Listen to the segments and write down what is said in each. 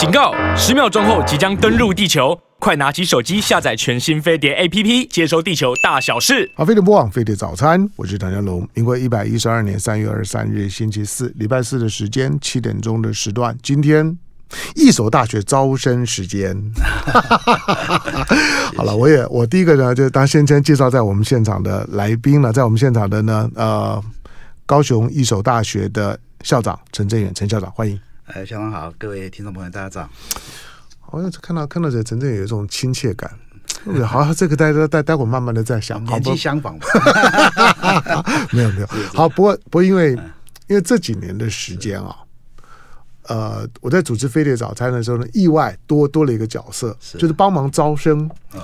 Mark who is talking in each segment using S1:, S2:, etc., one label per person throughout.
S1: 警告！十秒钟后即将登陆地球，快拿起手机下载全新飞碟 APP，接收地球大小事。
S2: 好，飞碟播网，飞碟早餐，我是唐家龙。民国一百一十二年三月二十三日，星期四，礼拜四的时间，七点钟的时段。今天一所大学招生时间。好了，我也我第一个呢，就是当先先介绍在我们现场的来宾了，在我们现场的呢，呃，高雄一所大学的校长陈振远陈校长，欢迎。
S3: 呃，校长好，各位听众朋友，大家早。
S2: 好像看到看到这真正有一种亲切感。好，这个待待待待会慢慢的再想。
S3: 年纪相仿。
S2: 没有没有。好，不过不过因为因为这几年的时间啊，呃，我在组织飞碟早餐的时候呢，意外多多了一个角色，是就是帮忙招生。嗯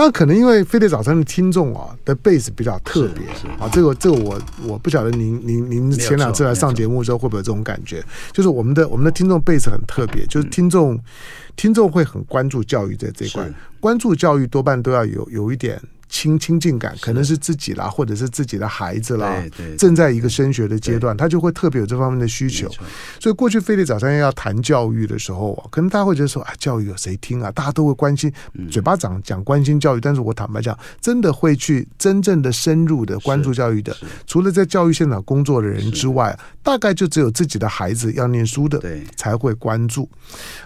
S2: 但可能因为飞碟早餐的听众啊的 base 比较特别啊，这个这个我我不晓得您您您前两次来上节目的时候会不会有这种感觉？就是我们的我们的听众 base 很特别，就是听众听众会很关注教育在这一块，关注教育多半都要有有一点。亲亲近感可能是自己啦，或者是自己的孩子啦，正在一个升学的阶段，他就会特别有这方面的需求。所以过去非得早餐要谈教育的时候啊，可能大家会觉得说啊，教育有谁听啊？大家都会关心，嘴巴讲讲关心教育，但是我坦白讲，真的会去真正的深入的关注教育的，除了在教育现场工作的人之外，大概就只有自己的孩子要念书的，才会关注。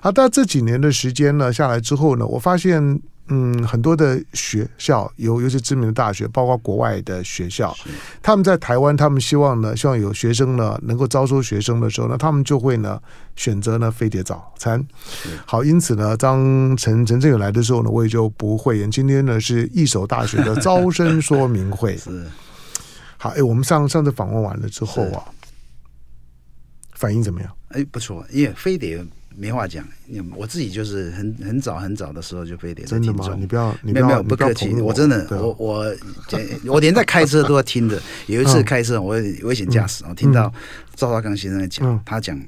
S2: 好，但这几年的时间呢下来之后呢，我发现。嗯，很多的学校，尤尤其知名的大学，包括国外的学校，他们在台湾，他们希望呢，希望有学生呢能够招收学生的时候呢，他们就会呢选择呢飞碟早餐。好，因此呢，当陈陈振远来的时候呢，我也就不会言。今天呢是一所大学的招生说明会。是好，哎，我们上上次访问完了之后啊，反应怎么样？
S3: 哎，不错，因为飞碟。没话讲，我自己就是很很早很早的时候就飞碟的听众。
S2: 真的吗？你不要，你不
S3: 要没有没有不客气，我真的，我我我连在开车都要听着。有一次开车，我危险驾驶，我听到赵少刚先生在讲，他讲。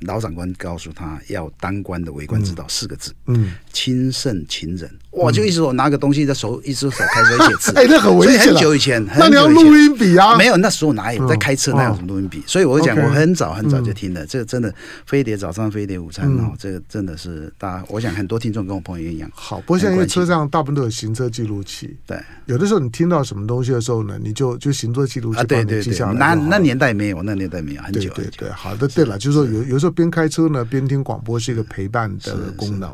S3: 老长官告诉他要当官的为官之道四个字，嗯，亲慎勤忍。哇，就一直手拿个东西在手，一只手开始写字，哎，
S2: 那很危险。
S3: 很久以前，
S2: 那你要录音笔啊？没
S3: 有，那时候哪有在开车，哪有什么录音笔？所以我讲，我很早很早就听了。这个真的飞碟早上，飞碟午餐哦，这个真的是大家，我想很多听众跟我朋友一样。
S2: 好，不过现在因为车上大部分都有行车记录器，对，有的时候你听到什么东西的时候呢，你就就行车记录器啊，对对对，
S3: 那那年代没有，那年代没有，很久对
S2: 对。好的，对了，就是说有有时候边开车呢。边听广播是一个陪伴的功能。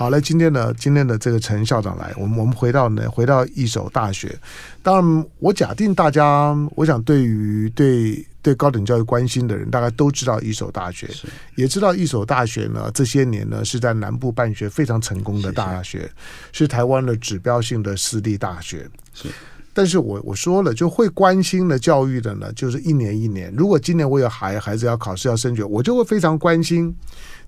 S2: 好了，今天呢，今天的这个陈校长来，我们我们回到呢，回到一所大学。当然，我假定大家，我想对于对对高等教育关心的人，大概都知道一所大学，也知道一所大学呢，这些年呢是在南部办学非常成功的大学，是台湾的指标性的私立大学。是。但是我我说了，就会关心的教育的呢，就是一年一年。如果今年我有孩孩子要考试要升学，我就会非常关心。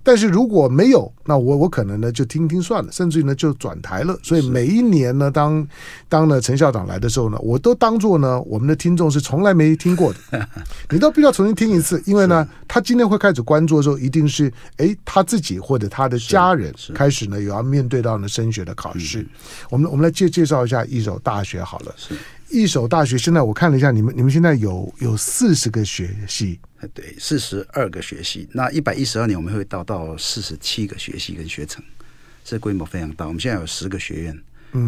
S2: 但是如果没有，那我我可能呢就听听算了，甚至于呢就转台了。所以每一年呢，当当呢陈校长来的时候呢，我都当做呢我们的听众是从来没听过的，你都必须要重新听一次，因为呢他今天会开始关注的时候，一定是哎他自己或者他的家人开始呢有要面对到呢升学的考试。我们我们来介介绍一下一所大学好了，一所大学现在我看了一下，你们你们现在有有四十个学系。
S3: 对，四十二个学系，那一百一十二年我们会到到四十七个学系跟学程，这规模非常大。我们现在有十个学院，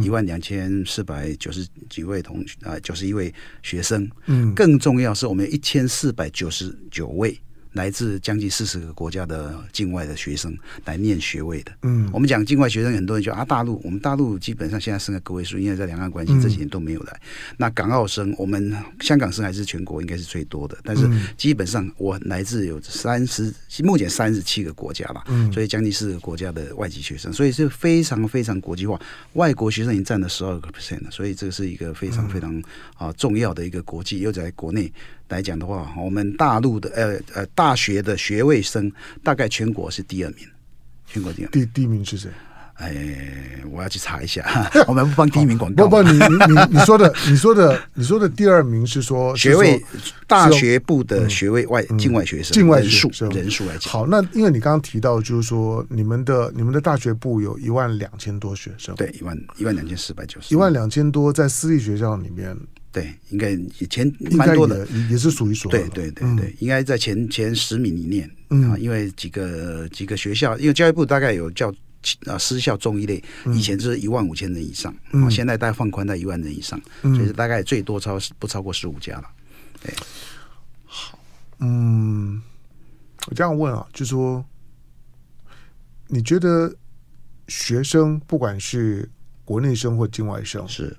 S3: 一万两千四百九十几位同学啊，九十一位学生。嗯，更重要是我们一千四百九十九位。来自将近四十个国家的境外的学生来念学位的。嗯，我们讲境外学生，很多人就啊，大陆，我们大陆基本上现在升个个位数，因为在两岸关系这几年都没有来。嗯、那港澳生，我们香港生还是全国应该是最多的，但是基本上我来自有三十，目前三十七个国家吧。嗯，所以将近四个国家的外籍学生，所以是非常非常国际化。外国学生已经占了十二个 percent 了，所以这个是一个非常非常啊重要的一个国际，又在国内。来讲的话，我们大陆的呃呃大学的学位生大概全国是第二名，全国第二名。
S2: 第第一名是谁？
S3: 哎，我要去查一下。我们不帮第一名广告。
S2: 不不，你你你说的你说的你说的第二名是说
S3: 学位大学部的学位外境外学生境外数人数来讲。
S2: 好，那因为你刚刚提到就是说你们的你们的大学部有一万两千多学生，
S3: 对，一万一万两千四百九十，
S2: 一万两千多在私立学校里面。
S3: 对，应该以前蛮多的，
S2: 也也是数一数二。
S3: 对对对对，嗯、应该在前前十名里面。嗯、啊，因为几个几个学校，因为教育部大概有叫啊私校中一类，以前就是一万五千人以上，嗯、啊，现在大概放宽在一万人以上，嗯、所以大概最多超不超过十五家了。对，
S2: 好，嗯，我这样问啊，就说，你觉得学生不管是国内生或境外生，
S3: 是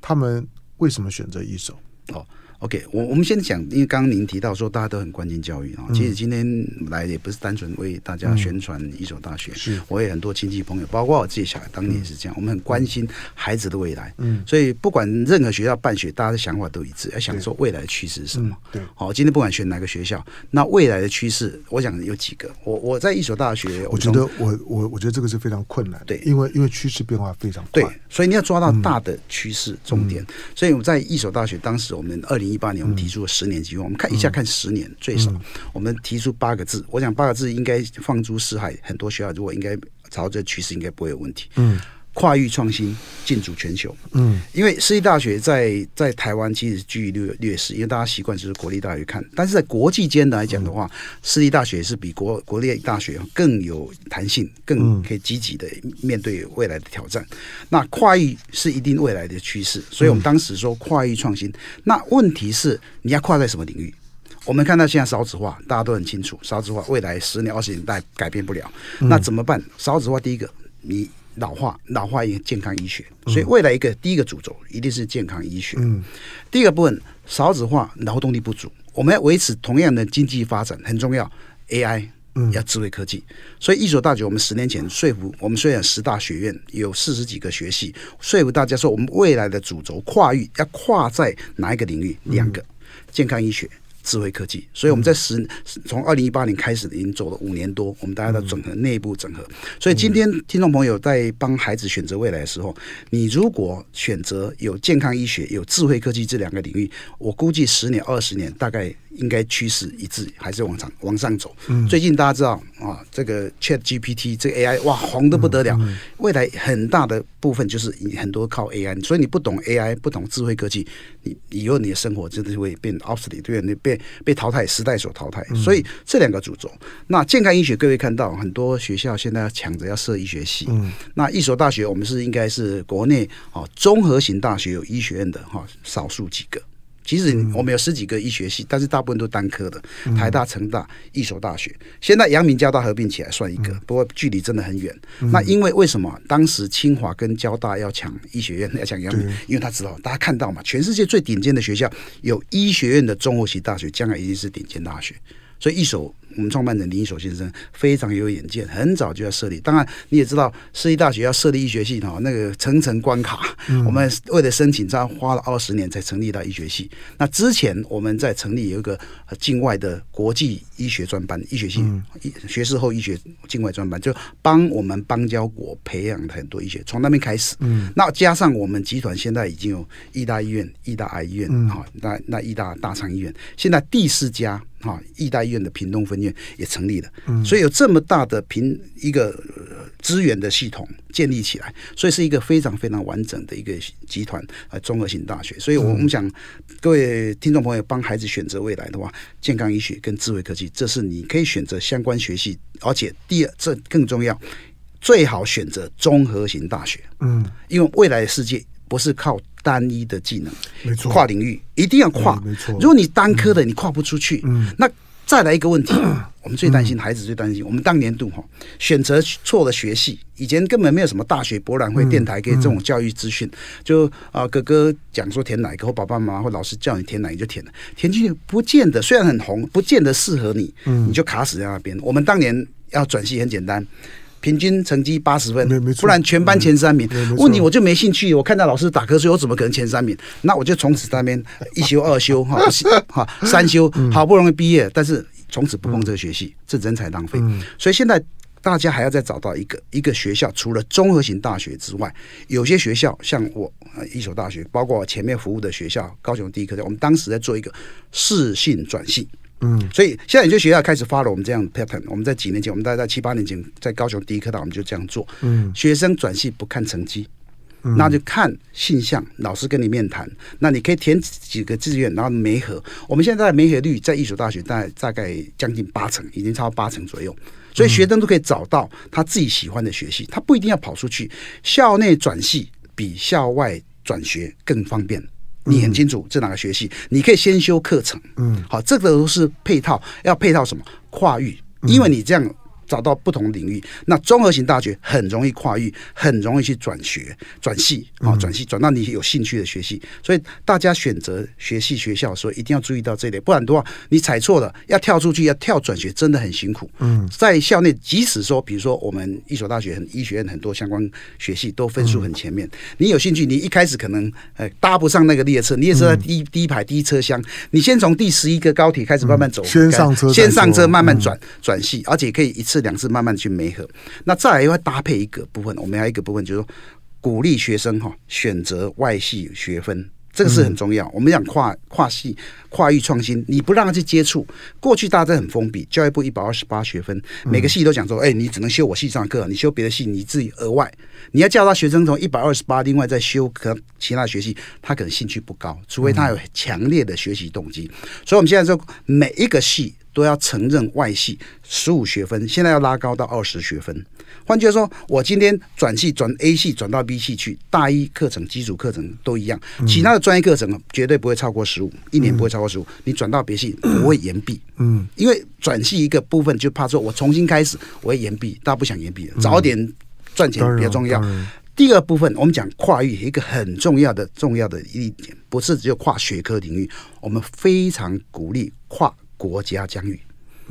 S2: 他们为什么选择一手？
S3: 哦。OK，我我们先讲，因为刚刚您提到说大家都很关心教育啊，其实今天来也不是单纯为大家宣传一所大学，是。我也很多亲戚朋友，包括我自己小孩，当年也是这样，我们很关心孩子的未来，嗯，所以不管任何学校办学，大家的想法都一致，要想说未来的趋势是什么，对，好，今天不管选哪个学校，那未来的趋势，我想有几个，我我在一所大学，
S2: 我觉得我我我觉得这个是非常困难，对，因为因为趋势变化非常快，
S3: 对，所以你要抓到大的趋势重点，所以我们在一所大学，当时我们二零一八年我们提出了。十年计划，我们看一下，看十年最少，我们提出八个字。我想八个字应该放诸四海，很多学校如果应该朝着趋势，应该不会有问题。嗯。跨域创新，进驻全球。嗯，因为私立大学在在台湾其实居于劣劣势，因为大家习惯就是国立大学看，但是在国际间来讲的话，私立大学是比国国立大学更有弹性，更可以积极的面对未来的挑战。那跨域是一定未来的趋势，所以我们当时说跨域创新。那问题是你要跨在什么领域？我们看到现在少子化，大家都很清楚，少子化未来十年、二十年代改变不了，那怎么办？少子化第一个你。老化，老化也健康医学，所以未来一个、嗯、第一个主轴一定是健康医学。嗯，第一个部分少子化，劳动力不足，我们要维持同样的经济发展很重要。AI，嗯，要智慧科技，所以一所大学，我们十年前说服我们，虽然十大学院有四十几个学系，说服大家说，我们未来的主轴跨域要跨在哪一个领域？两个，健康医学。智慧科技，所以我们在十从二零一八年开始已经走了五年多，我们大家在整合内部整合。所以今天听众朋友在帮孩子选择未来的时候，你如果选择有健康医学、有智慧科技这两个领域，我估计十年、二十年大概应该趋势一致，还是往上往上走。最近大家知道啊，这个 Chat GPT 这个 AI 哇红的不得了，未来很大的部分就是很多靠 AI，所以你不懂 AI，不懂智慧科技，你以后你的生活真的是会变 obsolete，对，你变。被淘汰，时代所淘汰，所以这两个主轴。那健康医学，各位看到很多学校现在要抢着要设医学系。嗯，那一所大学，我们是应该是国内啊综合型大学有医学院的哈少数几个。其实我们有十几个医学系，但是大部分都单科的，台大、成大、一所大学。现在阳明交大合并起来算一个，不过距离真的很远。那因为为什么当时清华跟交大要抢医学院，要抢阳明？因为他知道，大家看到嘛，全世界最顶尖的学校有医学院的综合型大学，将来一定是顶尖大学。所以一所。我们创办人林一手先生非常有远见，很早就要设立。当然，你也知道，私立大学要设立医学系哈，那个层层关卡。嗯、我们为了申请，这样花了二十年才成立到医学系。那之前我们在成立有一个境外的国际医学专班，医学系、嗯、学士后医学境外专班，就帮我们邦交国培养了很多医学，从那边开始。嗯，那加上我们集团现在已经有医大医院、医大爱医院，哈、嗯，那那医大大肠医院，现在第四家。哈，医大医院的屏东分院也成立了，嗯、所以有这么大的屏一个资源的系统建立起来，所以是一个非常非常完整的一个集团啊综合性大学。所以我们想，嗯、各位听众朋友帮孩子选择未来的话，健康医学跟智慧科技，这是你可以选择相关学系，而且第二这更重要，最好选择综合型大学。嗯，因为未来的世界不是靠。单一的技能，没错，跨领域一定要跨，没错。如果你单科的，你跨不出去。嗯，那再来一个问题，我们最担心孩子最担心，我们当年度哈选择错了学系，以前根本没有什么大学博览会、电台给这种教育资讯，就啊哥哥讲说填哪个，或爸爸妈妈或老师叫你填哪个就填了，填进去不见得，虽然很红，不见得适合你，嗯，你就卡死在那边。我们当年要转系很简单。平均成绩八十分，不然全班前三名。问题我就没兴趣，我看到老师打瞌睡，我怎么可能前三名？那我就从此在那边一休二休哈，哈三休，好不容易毕业，但是从此不碰这个学系，这人才浪费。所以现在大家还要再找到一个一个学校，除了综合型大学之外，有些学校像我一所大学，包括前面服务的学校高雄第一科大，我们当时在做一个适性转系。嗯，所以现在有些学校开始 follow 我们这样的 pattern。我们在几年前，我们大概在七八年前，在高雄第一科大，我们就这样做。嗯，学生转系不看成绩，嗯、那就看性向，老师跟你面谈。那你可以填几个志愿，然后媒合。我们现在的媒合率在一所大学大概大概将近八成，已经超八成左右。所以学生都可以找到他自己喜欢的学系，他不一定要跑出去。校内转系比校外转学更方便。你很清楚这哪个学系，你可以先修课程。嗯，好，这个都是配套，要配套什么跨域，因为你这样。找到不同领域，那综合型大学很容易跨域，很容易去转学、转系啊，转系转到你有兴趣的学系。所以大家选择学系学校的时候，一定要注意到这一点，不然的话，你踩错了，要跳出去，要跳转学，真的很辛苦。嗯，在校内，即使说，比如说我们一所大学很医学院很多相关学系都分数很前面，你有兴趣，你一开始可能呃搭不上那个列车，你也是在第一第一排第一车厢，你先从第十一个高铁开始慢慢走，
S2: 先上车，
S3: 先上车慢慢转转系，而且可以一次。两次慢慢去媒合，那再来又要搭配一个部分，我们还有一个部分就是说，鼓励学生哈选择外系学分。这个是很重要。嗯、我们讲跨跨系、跨域创新，你不让他去接触，过去大家很封闭。教育部一百二十八学分，每个系都讲说，哎，你只能修我系上课，你修别的系你自己额外。你要叫他学生从一百二十八另外再修可其他学系，他可能兴趣不高，除非他有强烈的学习动机。所以我们现在说，每一个系都要承认外系十五学分，现在要拉高到二十学分。换句话说，我今天转系转 A 系转到 B 系去，大一课程、基础课程都一样，其他的专业课程绝对不会超过十五，一年不会超过十五。你转到别系不会延毕，嗯，因为转系一个部分就怕说我重新开始我会延毕，大家不想延毕，早点赚钱比较重要。第二部分我们讲跨域，一个很重要的重要的一点，不是只有跨学科领域，我们非常鼓励跨国家疆域。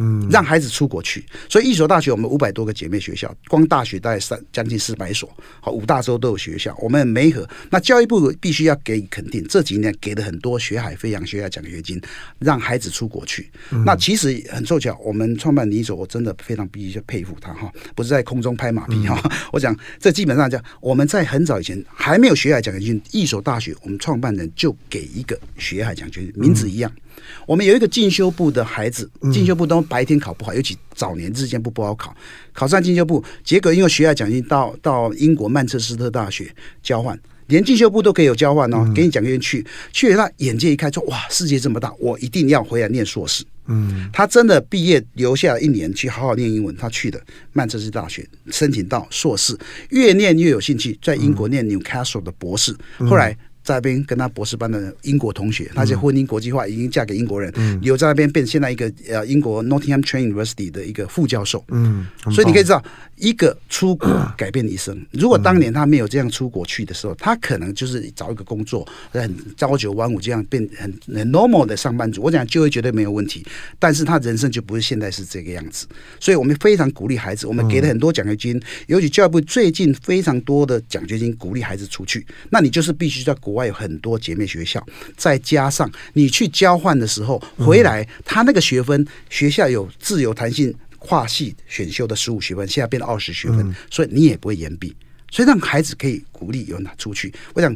S3: 嗯，让孩子出国去，所以一所大学我们五百多个姐妹学校，光大学大概三将近四百所，好，五大洲都有学校，我们梅河。那教育部必须要给予肯定，这几年给了很多学海飞扬、学校奖学金，让孩子出国去。嗯、那其实很凑巧，我们创办一所，我真的非常必须佩服他哈，不是在空中拍马屁哈。嗯、我讲这基本上讲，我们在很早以前还没有学海奖学金，一所大学我们创办人就给一个学海奖学金，名字一样。嗯我们有一个进修部的孩子，进修部都白天考不好，尤其早年日间部不好考，考上进修部，结果因为学校奖金到到英国曼彻斯特大学交换，连进修部都可以有交换哦，给你奖学金去，去了他眼界一开，说哇，世界这么大，我一定要回来念硕士。嗯，他真的毕业留下了一年去好好念英文，他去的曼彻斯特大学申请到硕士，越念越有兴趣，在英国念 Newcastle 的博士，后来。在那边跟他博士班的英国同学，他是婚姻国际化，已经嫁给英国人，嗯留在那边变现在一个呃英国 Nottingham Trent University 的一个副教授。嗯，所以你可以知道，一个出国改变一生。如果当年他没有这样出国去的时候，他可能就是找一个工作，很朝九晚五这样变很很 normal 的上班族。我讲就业绝对没有问题，但是他人生就不是现在是这个样子。所以我们非常鼓励孩子，我们给了很多奖学金，尤其教育部最近非常多的奖学金鼓励孩子出去。那你就是必须在国外有很多姐妹学校，再加上你去交换的时候回来，他那个学分学校有自由弹性跨系选修的十五学分，现在变成二十学分，所以你也不会延毕，所以让孩子可以鼓励有拿出去。我想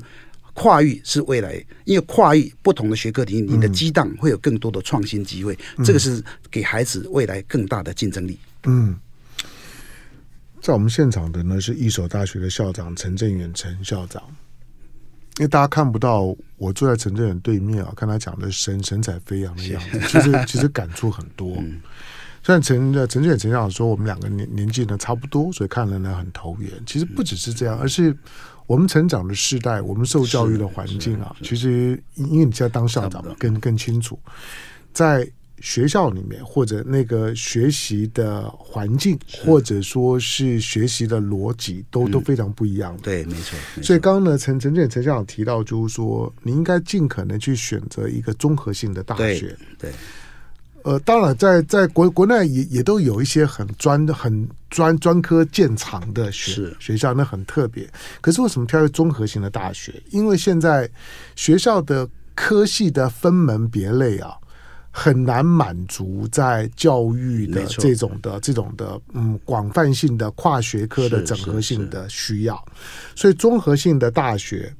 S3: 跨域是未来，因为跨域不同的学科领域，你的激荡会有更多的创新机会，这个是给孩子未来更大的竞争力。嗯，
S2: 在我们现场的呢是一所大学的校长陈振远陈校长。因为大家看不到我坐在陈政远对面啊，看他讲的神神采飞扬的样子，其实其实感触很多。虽然陈陈政远陈校长说我们两个年年纪呢差不多，所以看了呢很投缘。其实不只是这样，而是我们成长的世代，我们受教育的环境啊，其实因为你在当校长更更清楚，在。学校里面或者那个学习的环境，或者说是学习的逻辑，都都非常不一样的。
S3: 对，没错。
S2: 所以刚刚呢，陈陈建陈校长提到，就是说你应该尽可能去选择一个综合性的大学。
S3: 对。
S2: 呃，当然在，在在国国内也也都有一些很专的、很专专科建长的学学校，那很特别。可是为什么挑一个综合性的大学？因为现在学校的科系的分门别类啊。很难满足在教育的这种的这种的嗯广泛性的跨学科的整合性的需要，所以综合性的大学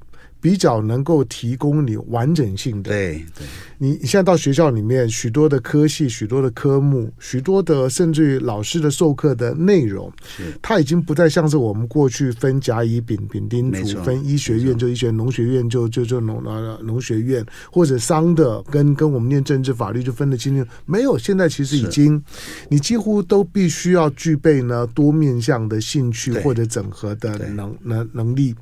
S2: 比较能够提供你完整性的。
S3: 对对，
S2: 你你现在到学校里面，许多的科系、许多的科目、许多的甚至于老师的授课的内容，
S3: 是
S2: 它已经不再像是我们过去分甲乙丙丙丁组，分医学院就医学院，农学院就就就农呃农学院，或者商的跟跟我们念政治法律就分得清楚。没有，现在其实已经你几乎都必须要具备呢多面向的兴趣或者整合的能能能力。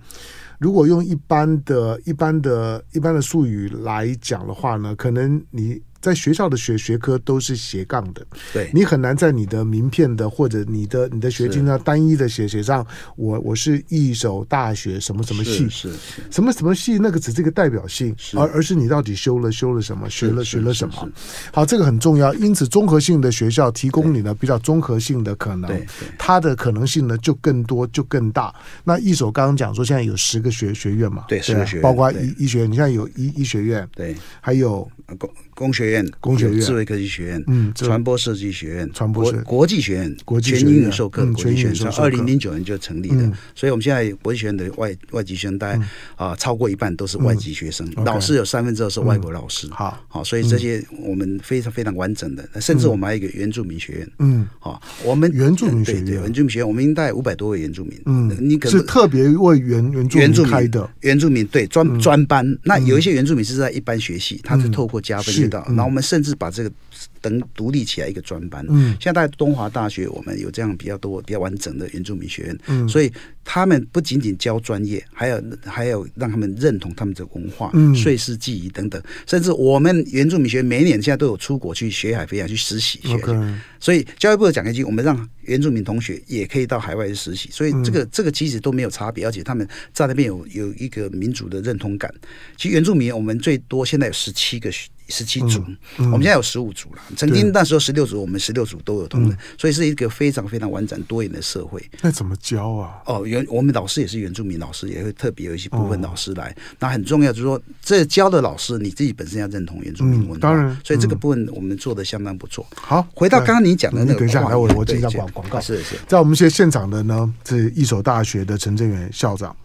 S2: 如果用一般的、一般的、一般的术语来讲的话呢，可能你。在学校的学学科都是斜杠的，
S3: 对，
S2: 你很难在你的名片的或者你的你的学经上单一的写写上我我是一所大学什么什么系。
S3: 是，是，
S2: 什么什么系，那个只是一个代表性，而而是你到底修了修了什么，学了学了什么。好，这个很重要。因此，综合性的学校提供你呢比较综合性的可能，它的可能性呢就更多就更大。那一所刚刚讲说现在有十个学学院嘛，
S3: 对，十个学院，
S2: 包括医医学院，你现在有医医学院，
S3: 对，
S2: 还有
S3: 工工学院、
S2: 工学院、
S3: 智慧科技学院、
S2: 嗯，
S3: 传播设计学院、
S2: 传播
S3: 国国际学院、
S2: 国际
S3: 全英语授课、国际学院，
S2: 从
S3: 二零零九年就成立的，所以我们现在国际学院的外外籍学生大概啊超过一半都是外籍学生，老师有三分之二是外国老师。好，好，所以这些我们非常非常完整的，甚至我们还有一个原住民学院。嗯，好，我们
S2: 原住民学院，
S3: 原住民学院，我们应该有五百多位原住民。嗯，你可
S2: 是特别为原原
S3: 原住
S2: 民开的。
S3: 原住民对专专班。那有一些原住民是在一般学系，他是透过加分然后我们甚至把这个等独立起来一个专班。嗯，现在在东华大学，我们有这样比较多、比较完整的原住民学院。嗯，所以他们不仅仅教专业，还有还有让他们认同他们的文化、岁时记忆等等。甚至我们原住民学院每年现在都有出国去学海飞扬去实习学习。所以教育部的奖学金，我们让原住民同学也可以到海外去实习。所以这个这个其实都没有差别，而且他们在那边有有一个民族的认同感。其实原住民我们最多现在有十七个十七组，我们现在有十五组了。曾经那时候十六组，我们十六组都有同仁，嗯、所以是一个非常非常完整多元的社会。
S2: 那怎么教啊？
S3: 哦，原我们老师也是原住民老师，也会特别有一些部分老师来。哦、那很重要就是说，这教的老师你自己本身要认同原住民文化。嗯、当然，所以这个部分我们做的相当不错。好，回到刚刚你讲的那个，等一下，来我我接一下广广告。是是，在我们现在现场的呢，是一所大学的陈正元校长。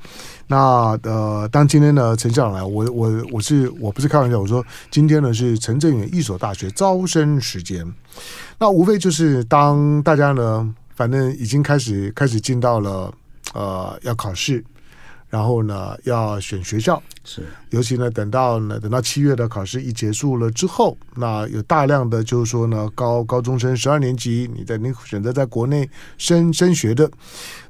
S3: 那呃，当今天呢，陈校长来，我我我是我不是开玩笑，我说今天呢是陈振远一所大学招生时间，那无非就是当大家呢，反正已经开始开始进到了呃要考试，然后呢要选学校，是，尤其呢等到呢等到七月的考试一结束了之后，那有大量的就是说呢高高中生十二年级，你在你选择在国内升升学的。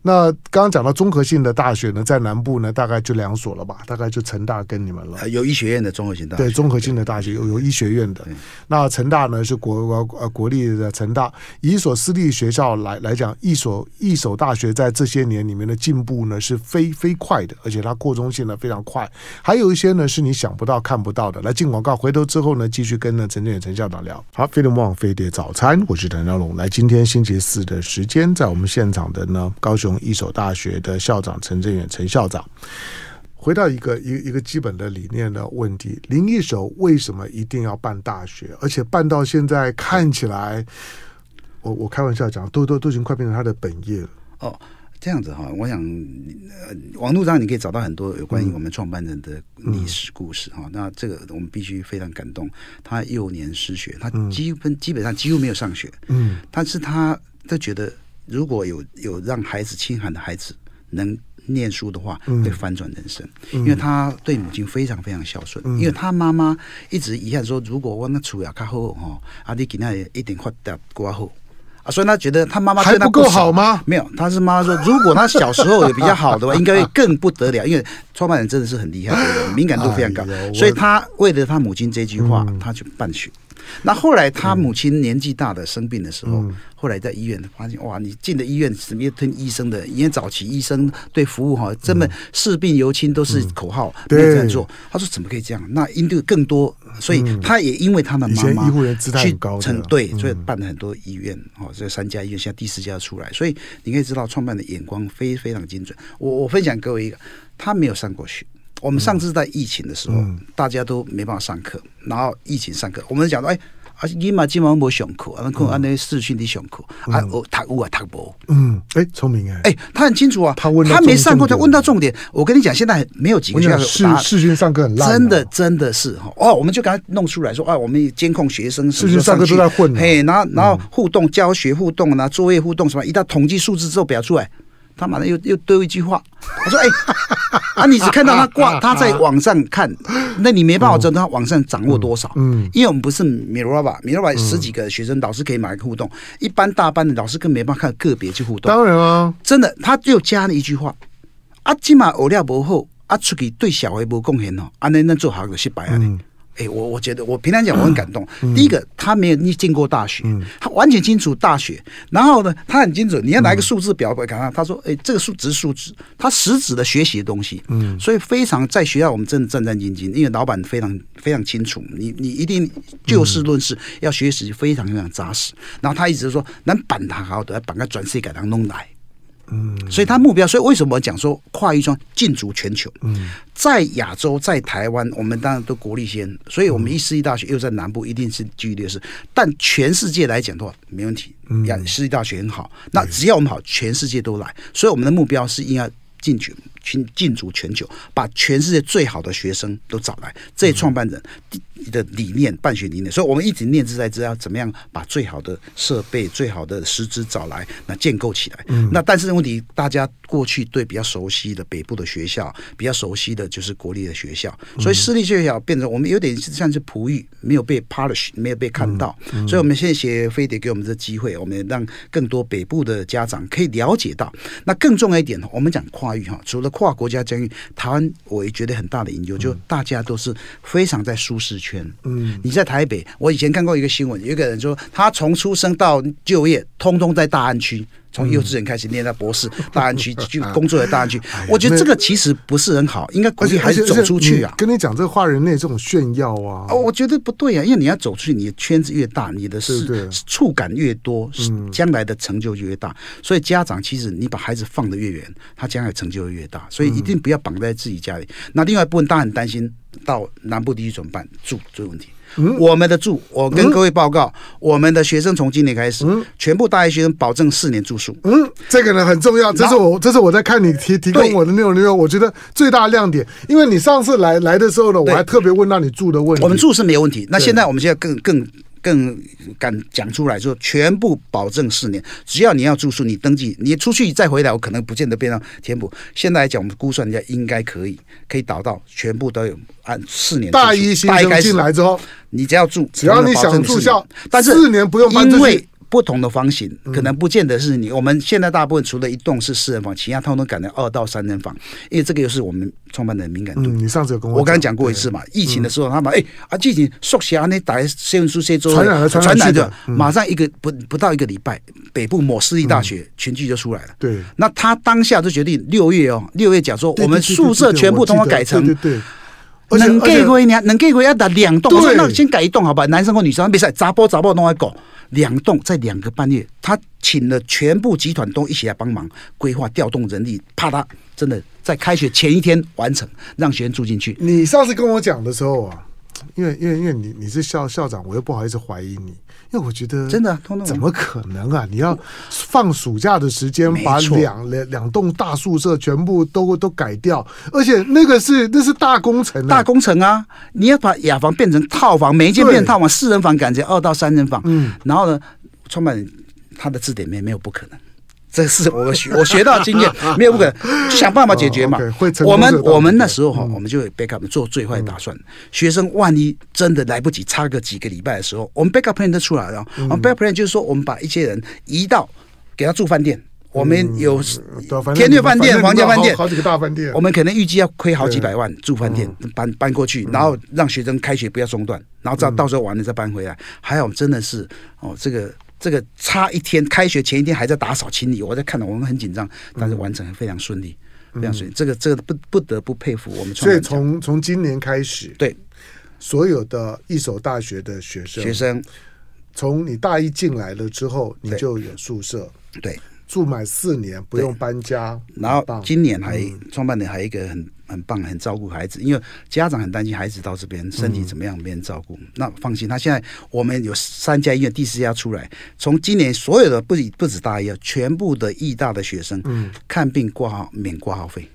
S3: 那刚刚讲到综合性的大学呢，在南部呢，大概就两所了吧，大概就成大跟你们了。有医学院的综合性大学，对，综合性的大学有有医学院的。那成大呢是国呃国立的成大，以一所私立学校来来讲，一所一所大学在这些年里面的进步呢是非飞快的，而且它扩充性呢非常快。还有一些呢是你想不到看不到的。来进广告，回头之后呢继续跟呢陈政远陈校长聊。好，飞碟梦飞碟早餐，我是谭昭龙。来，今天星期四的时间，在我们现场的呢高雄。一所大学的校长陈政远陈校长，回到一个一一个基本的理念的问题：林一手为什么一定要办大学？而且办到现在看起来，我我开玩笑讲，都都都已经快变成他的本业了。哦，这样子哈，我想，呃，网络上你可以找到很多有关于我们创办人的历史故事哈。嗯、那这个我们必须非常感动。他幼年失学，他基本基本上几乎没有上学。嗯，但是他他觉得。如果有有让孩子清寒的孩子能念书的话，会翻转人生。因为他对母亲非常非常孝顺，因为他妈妈一直遗憾说，如果我那处要较好哈，阿弟给他一定发达过好啊，所以他觉得他妈妈对他不够好吗？没有，他是妈妈说，如果他小时候有比较好的话，应该会更不得了。因为创办人真的是很厉害的人，敏感度非常高，所以他为了他母亲这句话，他去办学。那后来他母亲年纪大的生病的时候，后来在医院发现哇，你进了医院怎么要听医生的，因为早期医生对服务哈，这么视病由亲都是口号，没有这样做。他说怎么可以这样？那应对更多，所以他也因为他的妈妈去成对，所以办了很多医院哦，这三家医院现在第四家出来，所以你可以知道创办的眼光非非常精准。我我分享各位一个，他没有上过学。我们上次在疫情的时候，大家都没办法上课，然后疫情上课，我们讲到，哎。啊，今晚没上课，啊，可能按那视讯的上课，啊，我读有啊读无，
S2: 嗯，哎，聪明哎，
S3: 哎，他很清楚啊，
S2: 他问
S3: 他没上过，他问到重点。我跟你讲，现在没有几个学校
S2: 视视讯上课很烂，
S3: 真的真的是哈哦，我们就给他弄出来说，啊，我们监控学生，
S2: 视讯上课都在混，
S3: 嘿，然后然后互动教学互动，然后作业互动什么，一到统计数字之后表出来。他马上又又丢一句话，他说：“哎、欸，啊，你只看到他挂，他在网上看，那你没办法知道他网上掌握多少。嗯，嗯。因为我们不是 Minerva，Minerva 十几个学生，老师可以买个互动，一般大班的老师更没办法看个别去互动。
S2: 当然啊，
S3: 真的，他又加了一句话：啊，起码学了不好，啊，出去对小孩无贡献哦，啊，那那做好就失败啊。嗯”哎、欸，我我觉得我平常讲我很感动。嗯、第一个，他没有你进过大学，嗯、他完全清楚大学。然后呢，他很清楚。你要拿一个数字表给他，他说：“哎、欸，这个数值数值，他实质的学习的东西。”嗯，所以非常在学校我们真的战战兢兢，因为老板非常非常清楚，你你一定就事论事，要学习非常非常扎实。然后他一直说：“能板他好，的，板个转世给他弄来。”嗯，所以他目标，所以为什么讲说跨域双进足全球？嗯，在亚洲，在台湾，我们当然都国力先，所以我们一私立大学又在南部，一定是居于劣势。但全世界来讲的话，没问题。嗯，私立大学很好，那只要我们好，全世界都来。所以我们的目标是应该进去。进进驻全球，把全世界最好的学生都找来。这些创办人的理念、办学理念，所以我们一直念之在兹，要怎么样把最好的设备、最好的师资找来，那建构起来。嗯、那但是问题，大家过去对比较熟悉的北部的学校，比较熟悉的就是国立的学校，所以私立学校变成我们有点像是璞玉，没有被 polish，没有被看到。嗯嗯、所以我们现在谢飞碟给我们这机会，我们让更多北部的家长可以了解到。那更重要一点，我们讲跨域哈，除了跨国家监狱，台湾我也觉得很大的研究，就大家都是非常在舒适圈。嗯，你在台北，我以前看过一个新闻，有一个人说，他从出生到就业，通通在大安区。从幼稚园开始念到博士，大安区 就工作在大安区。我觉得这个其实不是很好，应该鼓励孩子走出去啊。
S2: 跟你讲这个话，人类这种炫耀啊，
S3: 哦，我觉得不对啊，因为你要走出去，你的圈子越大，你的是触感越多，将来的成就就越大。所以家长其实你把孩子放得越远，他将来成就会越大。所以一定不要绑在自己家里。那另外一部分，大家很担心到南部地区怎么办？住这个问题。嗯、我们的住，我跟各位报告，嗯、我们的学生从今年开始，嗯、全部大一学生保证四年住宿。
S2: 嗯，这个呢很重要，这是我这是我在看你提提供我的内容里面，我觉得最大的亮点。因为你上次来来的时候呢，我还特别问到你住的问题。
S3: 我们住是没有问题，那现在我们现在更更。更敢讲出来说，全部保证四年，只要你要住宿，你登记，你出去再回来，我可能不见得变成填补。现在来讲，我们估算一下，应该可以，可以导到全部都有按四年。
S2: 大一新生进来之后，
S3: 你只要住，
S2: 只要你想住校，
S3: 但是
S2: 四年不用搬出去。
S3: 不同的房型可能不见得是你。我们现在大部分除了一栋是四人房，其他通通改成二到三人房，因为这个又是我们创办人的敏感度。
S2: 你上次有跟我
S3: 我刚才讲过一次嘛，疫情的时候他们哎啊，疫情缩小那打新闻书写作
S2: 传染了传染的，
S3: 马上一个不不到一个礼拜，北部某私立大学群聚就出来了。
S2: 对，
S3: 那他当下就决定六月哦，六月讲说我们宿舍全部通通改成对，能给回你能给过要打两栋，我说那先改一栋好吧，男生或女生别赛，杂波杂波弄来搞。两栋在两个半月，他请了全部集团都一起来帮忙规划，调动人力，怕他，真的在开学前一天完成，让学生住进去。
S2: 你上次跟我讲的时候啊，因为因为因为你你是校校长，我又不好意思怀疑你。因为我觉得真的，怎么可能啊？你要放暑假的时间把两两两栋大宿舍全部都都改掉，而且那个是那是大工程，
S3: 大工程啊！你要把雅房变成套房，每一间变成套房，四人房改成二到三人房。嗯，然后呢，创办人他的字典里面没有不可能。这是我学我学到经验，没有不可能，就想办法解决嘛。我们我们那时候哈，我们就 backup 做最坏打算。学生万一真的来不及，差个几个礼拜的时候，我们 backup plan 都出来了。我们 backup plan 就是说，我们把一些人移到给他住饭店。我们有天悦饭店、皇家饭店，
S2: 好几个大饭店。
S3: 我们可能预计要亏好几百万住饭店，搬搬过去，然后让学生开学不要中断，然后到到时候完了再搬回来。还有真的是哦，这个。这个差一天，开学前一天还在打扫清理，我在看到，我们很紧张，但是完成非常顺利，非常顺利。这个这个不不得不佩服我们。
S2: 所以从从今年开始，
S3: 对
S2: 所有的一所大学的学生，
S3: 学生，
S2: 从你大一进来了之后，你就有宿舍，
S3: 对。
S2: 住满四年不用搬家，
S3: 然后今年还创办人还一个很很棒很照顾孩子，因为家长很担心孩子到这边身体怎么样没人照顾，嗯、那放心，他现在我们有三家医院，第四家出来，从今年所有的不止不止大医，全部的医大的学生，嗯，看病挂号免挂号费。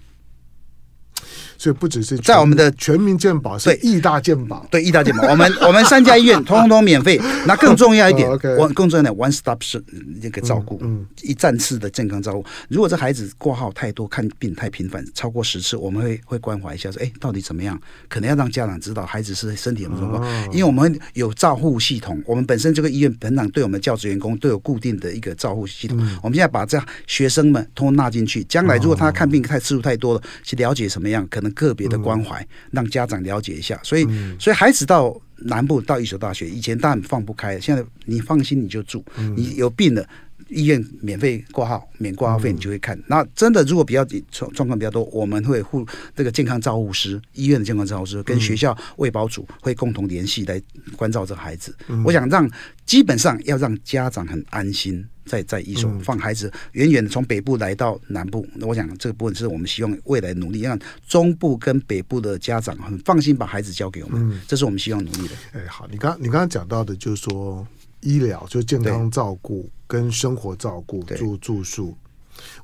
S2: 所以不只是在我们的全民健保，是义大健保，
S3: 对义大健保，我们我们三家医院 通通免费。那更重要一点，我更重要的 one stop 是这个照顾，嗯，一站式的健康照顾。如果这孩子挂号太多，看病太频繁，超过十次，我们会会关怀一下，说，哎，到底怎么样？可能要让家长知道孩子是身体有什么状况，因为我们有照护系统，我们本身这个医院本长对我们教职员工都有固定的一个照护系统。我们现在把这学生们通通纳进去，将来如果他看病太次数太多了，去了解什么样可能。个别的关怀，让家长了解一下。所以，所以孩子到南部到一所大学，以前当然放不开，现在你放心，你就住。你有病了，医院免费挂号，免挂号费，你就会看。那真的如果比较状状况比较多，我们会护这个健康照护师，医院的健康照护师跟学校卫保组会共同联系来关照这孩子。我想让基本上要让家长很安心。在在一所放孩子远远的从北部来到南部，那我想这个部分是我们希望未来努力让中部跟北部的家长很放心把孩子交给我们，这是我们希望努力的。
S2: 哎，好，你刚你刚刚讲到的就是说医疗，就健康照顾跟生活照顾住住宿，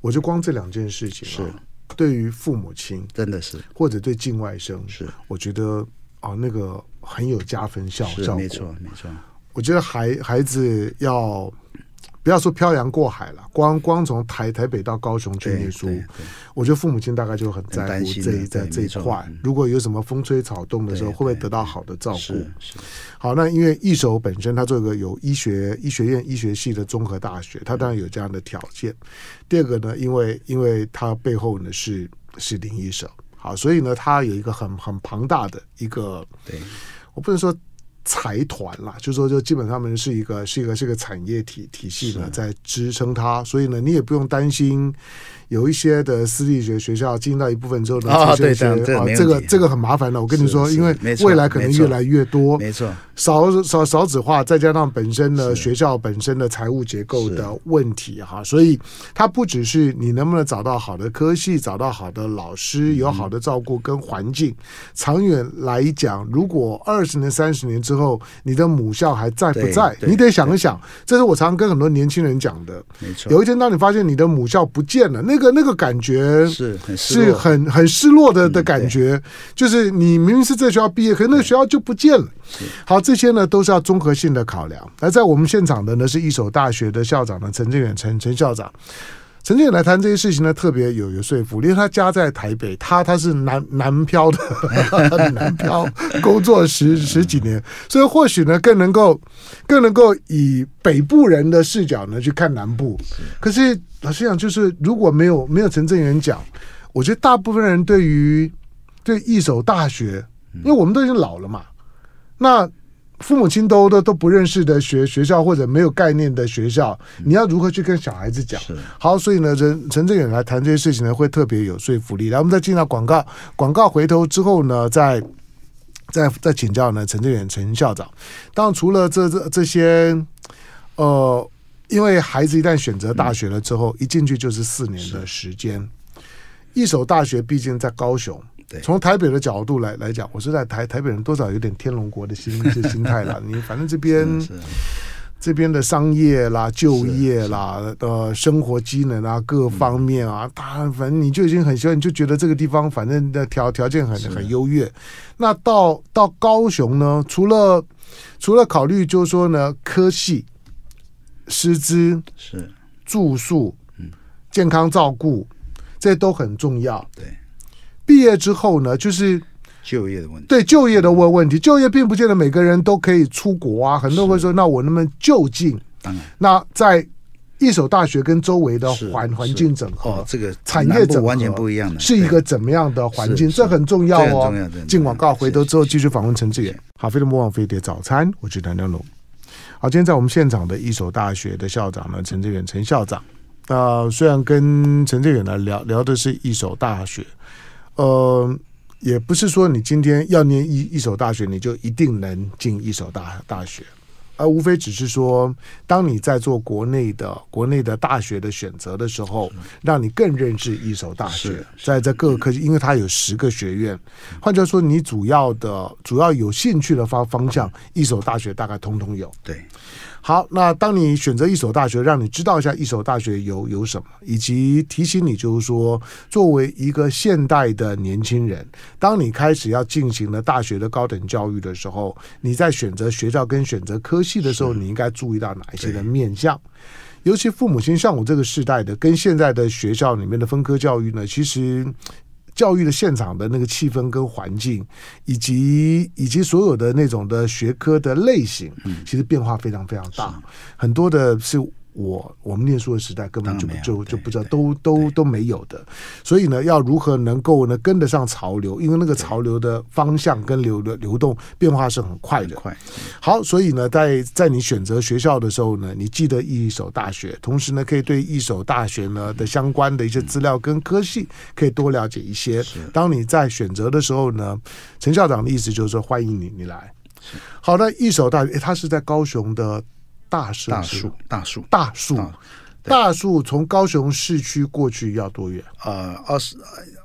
S2: 我就光这两件事情是。对于父母亲
S3: 真的是。或者对境外生是，
S2: 我觉得啊那个很有加分效效果，
S3: 没错没错。
S2: 我觉得孩孩子要。不要说漂洋过海了，光光从台台北到高雄去念书，我觉得父母亲大概就很在乎这一在这一块。如果有什么风吹草动的时候，会不会得到好的照顾？好，那因为一手本身它这个有医学医学院医学系的综合大学，它当然有这样的条件。第二个呢，因为因为它背后呢是是林一手，好，所以呢它有一个很很庞大的一个，对我不能说。财团啦，就说就基本上们是一个是一个是一个产业体体系呢，在支撑它，所以呢，你也不用担心。有一些的私立学学校进到一部分之后呢，出现一些啊，这个这个很麻烦的。我跟你说，因为未来可能越来越多，
S3: 没错，
S2: 少少少子化，再加上本身的学校本身的财务结构的问题哈，所以它不只是你能不能找到好的科系，找到好的老师，有好的照顾跟环境。长远来讲，如果二十年、三十年之后，你的母校还在不在？你得想一想。这是我常跟很多年轻人讲的。没错，有一天当你发现你的母校不见了，那那个那个感觉是很是很很失落的的感觉，就是你明明是这学校毕业，可是那个学校就不见了。好，这些呢都是要综合性的考量。而在我们现场的呢是一所大学的校长呢陈正远陈陈校长。陈建远来谈这些事情呢，特别有有说服力，因为他家在台北，他他是南南漂的，南漂工作十十几年，所以或许呢更能够更能够以北部人的视角呢去看南部。可是老实讲，就是如果没有没有陈正元讲，我觉得大部分人对于对一所大学，因为我们都已经老了嘛，那。父母亲都都都不认识的学学校或者没有概念的学校，你要如何去跟小孩子讲？好，所以呢，陈陈正远来谈这些事情呢，会特别有说服力。来，我们再进到广告，广告回头之后呢，再再再请教呢，陈正远陈校长。当然，除了这这这些，呃，因为孩子一旦选择大学了之后，一进去就是四年的时间。一所大学毕竟在高雄。从台北的角度来来讲，我是在台台北人多少有点天龙国的心心心态了。你反正这边这边的商业啦、就业啦、呃生活机能啊各方面啊，他反正你就已经很喜欢，你就觉得这个地方反正的条条件很很优越。那到到高雄呢，除了除了考虑就是说呢，科系、师资是住宿、嗯健康照顾，这都很重要。对。毕业之后呢，就是
S3: 就业的问题。
S2: 对就业的问问题，就业并不见得每个人都可以出国啊。很多人会说，那我能不能就近？那在一所大学跟周围的环环境整合，
S3: 哦，这个
S2: 产业整合
S3: 完全不一样的，
S2: 是一个怎么样的环境？这很重要哦。进广告，回头之后继续访问陈志远。好，飞碟魔王飞碟早餐，我是谭亮龙。好，今天在我们现场的一所大学的校长呢，陈志远陈校长。呃，虽然跟陈志远呢聊聊的是一所大学。呃，也不是说你今天要念一一所大学，你就一定能进一所大大学。而无非只是说，当你在做国内的国内的大学的选择的时候，让你更认识一所大学，在这各个科技，因为它有十个学院，换句话说，你主要的主要有兴趣的方方向，一所大学大概通通有。
S3: 对。
S2: 好，那当你选择一所大学，让你知道一下一所大学有有什么，以及提醒你，就是说，作为一个现代的年轻人，当你开始要进行了大学的高等教育的时候，你在选择学校跟选择科系的时候，你应该注意到哪一些的面向？尤其父母亲像我这个世代的，跟现在的学校里面的分科教育呢，其实。教育的现场的那个气氛跟环境，以及以及所有的那种的学科的类型，其实变化非常非常大，很多的是。我我们念书的时代根本就就就不知道，都都都没有的。所以呢，要如何能够呢跟得上潮流？因为那个潮流的方向跟流的流动变化是很快的。快。好，所以呢，在在你选择学校的时候呢，你记得一所大学，同时呢，可以对一所大学呢的相关的一些资料跟科系可以多了解一些。当你在选择的时候呢，陈校长的意思就是说，欢迎你，你来。好的，一所大学，它是在高雄的。大树，
S3: 大树，大树，
S2: 大树，大树从高雄市区过去要多远？
S3: 呃，二十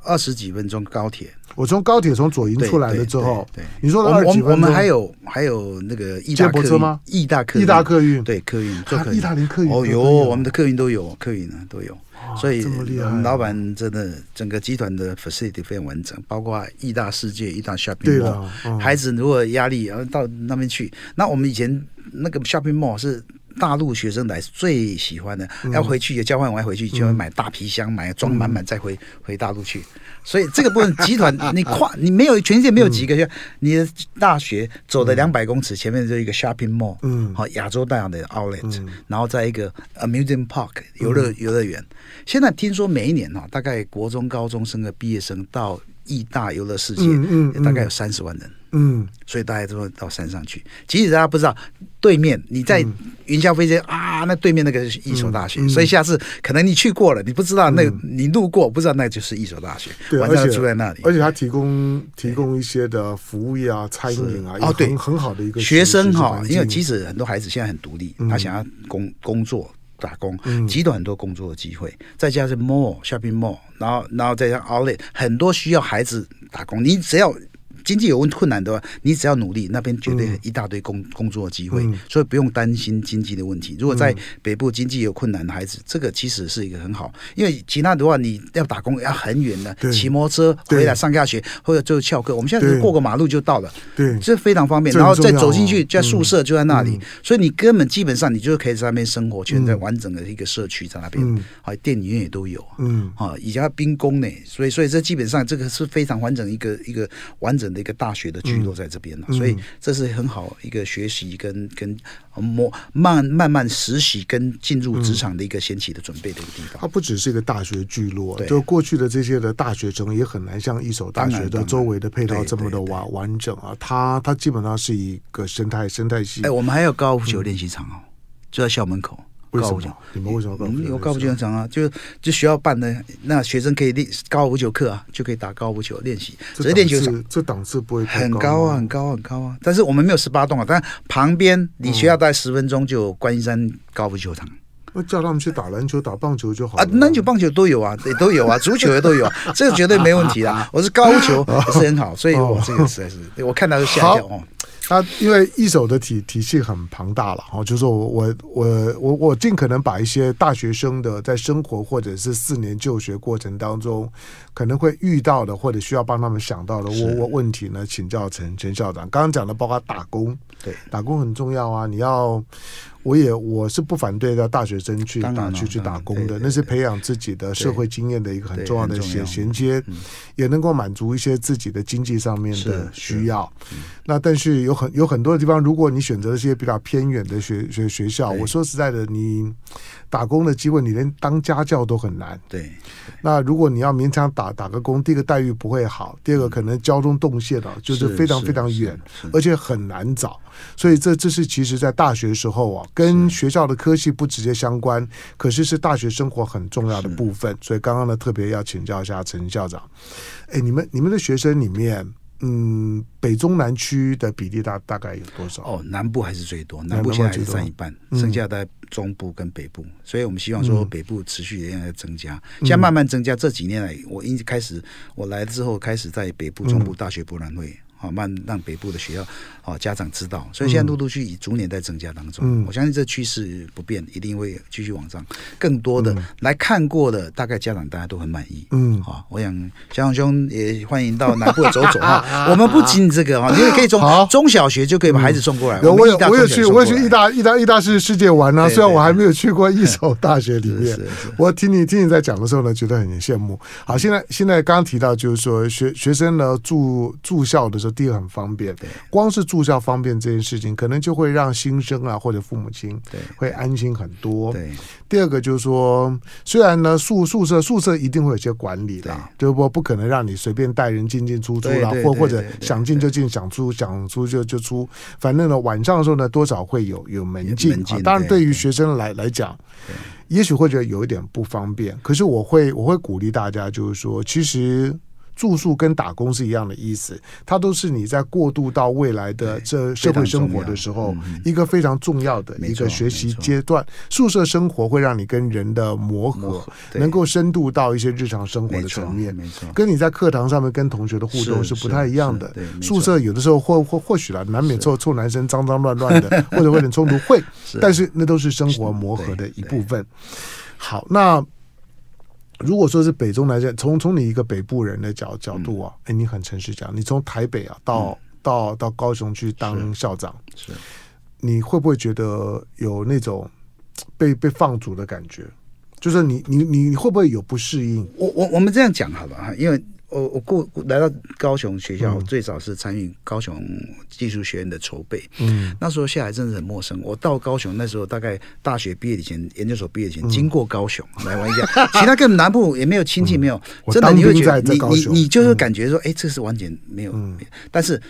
S3: 二十几分钟高铁。
S2: 我从高铁从左营出来了之后，
S3: 对，
S2: 你说二十几分钟，
S3: 我们还有还有那个意大客车吗？意大客
S2: 意大客运，
S3: 对，客运，
S2: 义大连客运
S3: 哦，有我们的客运都有，客运呢都有。所以我们老板真的整个集团的 facility 非常完整，包括亿大世界、亿大 shopping mall。孩子如果压力，然后到那边去，那我们以前。那个 shopping mall 是大陆学生来最喜欢的，嗯、要回去交换完回去就会买大皮箱，嗯、买装满满再回回大陆去。所以这个部分集团，你跨 你没有全世界没有几个，像、嗯、你的大学走的两百公尺前面就一个 shopping mall，嗯，好亚洲大洋的 outlet，、嗯、然后在一个 amusement park 游乐游乐园。嗯、现在听说每一年哈，大概国中高中生的毕业生到义大游乐世界，嗯嗯、大概有三十万人。嗯，所以大家都会到山上去。即使大家不知道，对面你在云霄飞车啊，那对面那个是一所大学。所以下次可能你去过了，你不知道那你路过不知道那就是一所大学。对，晚上住在那里，
S2: 而且他提供提供一些的服务业啊、餐饮啊，哦，对，很好的一个
S3: 学生哈。因为即使很多孩子现在很独立，他想要工工作打工，集团很多工作的机会，再加上 mall shopping mall，然后然后再加上 outlet，很多需要孩子打工，你只要。经济有问困难的话，你只要努力，那边绝对一大堆工工作机会，嗯、所以不用担心经济的问题。如果在北部经济有困难的孩子，这个其实是一个很好，因为其他的话你要打工要很远的，骑摩托车回来上下学或者就翘课。我们现在是过个马路就到了，对，这非常方便。然后再走进去，在宿舍就在那里，嗯、所以你根本基本上你就可以在那边生活，全在完整的一个社区在那边，好、嗯，电影院也都有，嗯，啊，以前兵工呢，所以所以这基本上这个是非常完整一个一个完整的一个大学的聚落在这边了，嗯、所以这是很好一个学习跟跟摸慢慢慢实习跟进入职场的一个先期的准备的一个地方。它
S2: 不只是一个大学聚落，对就过去的这些的大学城也很难像一所大学的周围的配套这么的完完整啊。它它基本上是一个生态生态系。
S3: 哎，我们还有高尔夫球练习场哦，嗯、就在校门口。
S2: 为什么？你们为什么？我们
S3: 有高尔夫球场啊，就就学校办的，那学生可以练高尔夫球课啊，就可以打高尔夫球练习。
S2: 这练球场这档次不会
S3: 很高啊，很高很高啊。但是我们没有十八栋啊，但旁边离学校大概十分钟就有观音山高尔夫球场。
S2: 那叫他们去打篮球、打棒球就好了。啊，
S3: 篮球、棒球都有啊，也都有啊，足球也都有，这个绝对没问题啊。我是高尔夫球也是很好，所以我这个实在是我看到就吓一跳哦。
S2: 他因为一手的体体系很庞大了，哈，就是说我我我我尽可能把一些大学生的在生活或者是四年就学过程当中可能会遇到的或者需要帮他们想到的问问问题呢，请教陈陈校长。刚刚讲的包括打工，对，打工很重要啊，你要。我也我是不反对的大学生去打去去打工的，那是培养自己的社会经验的一个很重要的衔衔接，也能够满足一些自己的经济上面的需要。那但是有很有很多的地方，如果你选择一些比较偏远的学学学校，我说实在的，你打工的机会，你连当家教都很难。对。那如果你要勉强打打个工，第一个待遇不会好，第二个可能交通动线啊，就是非常非常远，而且很难找。所以这这是其实，在大学时候啊，跟学校的科系不直接相关，可是是大学生活很重要的部分。所以刚刚呢，特别要请教一下陈校长，哎，你们你们的学生里面，嗯，北中南区的比例大大概有多少？
S3: 哦，南部还是最多，南部现在还是占一半，剩下在中部跟北部。所以我们希望说北部持续的在增加，现在慢慢增加。这几年来，我一开始我来之后，开始在北部、中部大学博览会。好，慢让北部的学校哦家长知道，所以现在陆陆续续逐年在增加当中。嗯，我相信这趋势不变，一定会继续往上。更多的来看过的，大概家长大家都很满意。嗯，好，我想小勇兄也欢迎到南部走走哈。我们不仅这个哈，你也可以从 中小学就可以把孩子送过来。
S2: 我有我有去，我有去意大意大意大世世界玩呢。虽然我还没有去过一所大学里 面，我听你听你在讲的时候呢，觉得很羡慕。好，现在现在刚刚提到就是说学学生呢住住校的时候。第一很方便，光是住校方便这件事情，可能就会让新生啊或者父母亲对会安心很多。对，第二个就是说，虽然呢宿宿舍宿舍一定会有些管理的，就不不可能让你随便带人进进出出啦，或或者想进就进，想出想出就就出，反正呢晚上的时候呢多少会有有门禁啊。当然，对于学生来来讲，也许会觉得有一点不方便，可是我会我会鼓励大家，就是说其实。住宿跟打工是一样的意思，它都是你在过渡到未来的这社会生活的时候，一个非常重要的一个学习阶段。宿舍生活会让你跟人的磨合，能够深度到一些日常生活的层面。没错，跟你在课堂上面跟同学的互动是不太一样的。宿舍有的时候或或或许啦，难免臭臭男生脏脏乱乱的，或者会有点冲突，会，但是那都是生活磨合的一部分。好，那。如果说是北中南线，从从你一个北部人的角角度啊，哎、嗯，你很诚实讲，你从台北啊到、嗯、到到高雄去当校长，是，是你会不会觉得有那种 被被放逐的感觉？就是你你你会不会有不适应？
S3: 我我我们这样讲好了哈，因为。我我过来到高雄学校，最早是参与高雄技术学院的筹备。嗯，那时候下来真的很陌生。我到高雄那时候，大概大学毕业以前，研究所毕业以前，经过高雄 来玩一下，其他跟南部也没有亲戚，没有。真的，你会觉得你你你就是感觉说，哎，这是完全没有。但是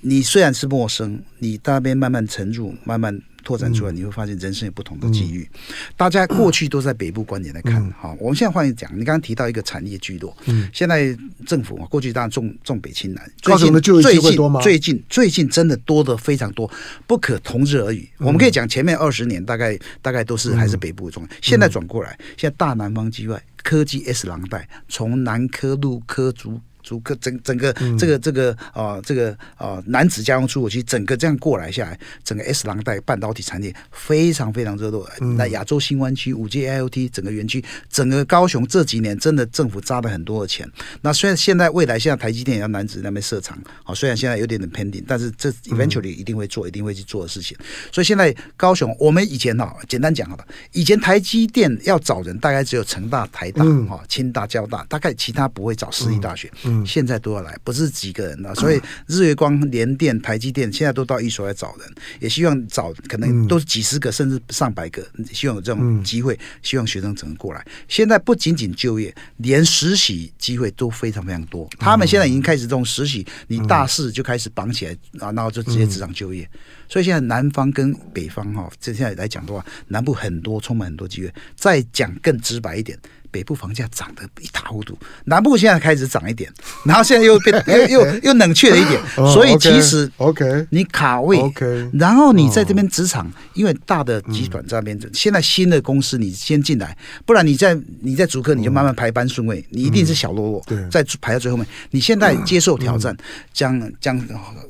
S3: 你虽然是陌生，你到那边慢慢沉入，慢慢。拓展出来，你会发现人生有不同的机遇。嗯、大家过去都在北部观点来看，哈、嗯，我们现在换一讲，你刚刚提到一个产业聚落，嗯，现在政府过去当然重重北轻南，最近最近最近最近真的多的非常多，不可同日而语。嗯、我们可以讲前面二十年大概大概都是还是北部重，嗯、现在转过来，现在大南方之外科技 S 廊带，从南科、陆科、竹。主科整整个这个这个啊这个啊南子家用出口其实整个这样过来下来，整个 S 廊带半导体产业非常非常热络。那亚洲新湾区五 G IoT 整个园区，整个高雄这几年真的政府砸了很多的钱。那虽然现在未来现在台积电也要南子那边设厂，好，虽然现在有点点 pending，但是这 eventually 一定会做，一定会去做的事情。所以现在高雄，我们以前哈简单讲好了，以前台积电要找人，大概只有成大、台大、哈清大、交大，大概其他不会找私立大学。现在都要来，不是几个人了，所以日月光、联电、台积电现在都到一所来找人，也希望找可能都是几十个甚至上百个，希望有这种机会，希望学生整个过来。现在不仅仅就业，连实习机会都非常非常多。他们现在已经开始这种实习，你大四就开始绑起来啊，然后就直接职场就业。所以现在南方跟北方哈，这现在来讲的话，南部很多充满很多机会。再讲更直白一点。北部房价涨得一塌糊涂，南部现在开始涨一点，然后现在又变 又又又冷却了一点，所以其实
S2: OK，
S3: 你卡位，OK，然后你在这边职场，因为大的集团在那边，现在新的公司你先进来，不然你在你在主科你就慢慢排班顺位，你一定是小啰啰，对，再排到最后面。你现在接受挑战，讲讲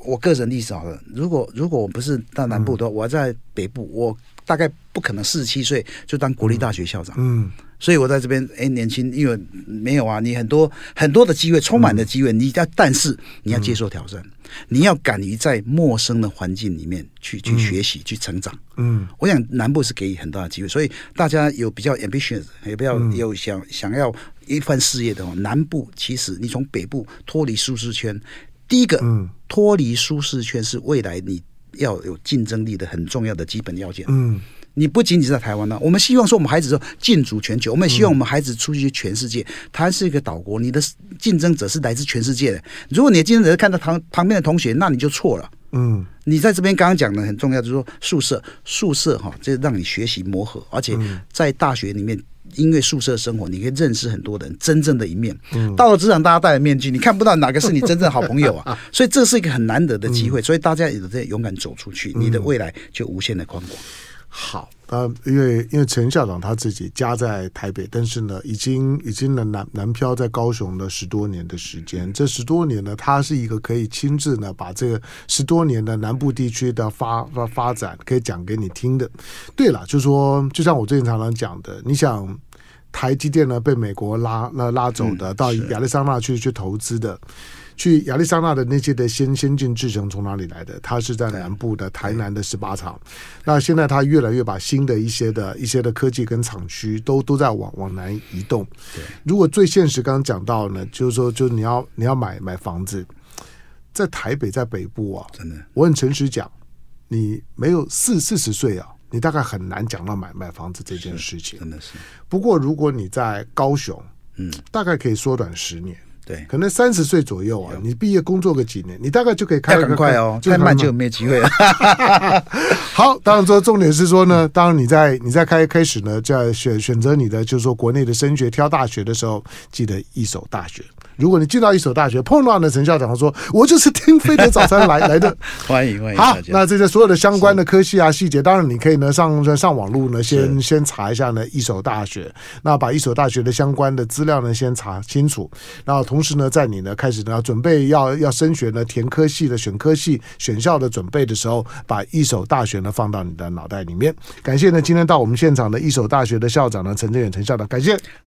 S3: 我个人历史好了，如果如果我不是到南部的话，我在北部，我大概不可能四十七岁就当国立大学校长，嗯。所以我在这边，哎，年轻，因为没有啊，你很多很多的机会，充满的机会，你要，但是你要接受挑战，你要敢于在陌生的环境里面去去学习、去成长。嗯，我想南部是给予很大的机会，所以大家有比较 ambitious，也比较有想想要一番事业的话，南部其实你从北部脱离舒适圈，第一个，脱离舒适圈是未来你要有竞争力的很重要的基本要件。嗯。你不仅仅是在台湾呢，我们希望说我们孩子说进驻全球，我们也希望我们孩子出去全世界。台湾是一个岛国，你的竞争者是来自全世界的。如果你的竞争者是看到旁旁边的同学，那你就错了。嗯，你在这边刚刚讲的很重要，就是说宿舍宿舍哈，这让你学习磨合，而且在大学里面因为宿舍生活，你可以认识很多人真正的一面。嗯、到了职场，大家戴着面具，你看不到哪个是你真正好朋友啊。所以这是一个很难得的机会，嗯、所以大家也在勇敢走出去，你的未来就无限的宽广。
S2: 好，呃，因为因为陈校长他自己家在台北，但是呢，已经已经呢南南漂在高雄了十多年的时间。这十多年呢，他是一个可以亲自呢把这个十多年的南部地区的发发发展可以讲给你听的。对了，就说就像我最近常常讲的，你想台积电呢被美国拉拉拉走的，嗯、到亚利桑那去去投资的。去亚利桑那的那些的先先进制程从哪里来的？它是在南部的台南的十八厂。那现在它越来越把新的一些的一些的科技跟厂区都都在往往南移动。对，如果最现实，刚刚讲到呢，就是说，就是你要你要买买房子，在台北在北部啊，真的，我很诚实讲，你没有四四十岁啊，你大概很难讲到买买房子这件事情。真的是。不过如果你在高雄，嗯，大概可以缩短十年。对，可能三十岁左右啊，你毕业工作个几年，你大概就可以开。
S3: 很快哦，太慢就没有机会了。
S2: 好，当然说重点是说呢，当你在你在开开始呢，在选选择你的就是说国内的升学挑大学的时候，记得一所大学。如果你进到一所大学，碰到的陈校长说：“我就是听飞碟早餐来来的。”
S3: 欢迎欢迎。
S2: 好，那这些所有的相关的科系啊细节，当然你可以呢上上网路呢先先查一下呢一所大学，那把一所大学的相关的资料呢先查清楚，然后同时呢在你呢开始呢准备要要升学呢填科系的选科系选校的准备的时候，把一所大学呢放到你的脑袋里面。感谢呢今天到我们现场的一所大学的校长呢陈振远陈校长，感谢。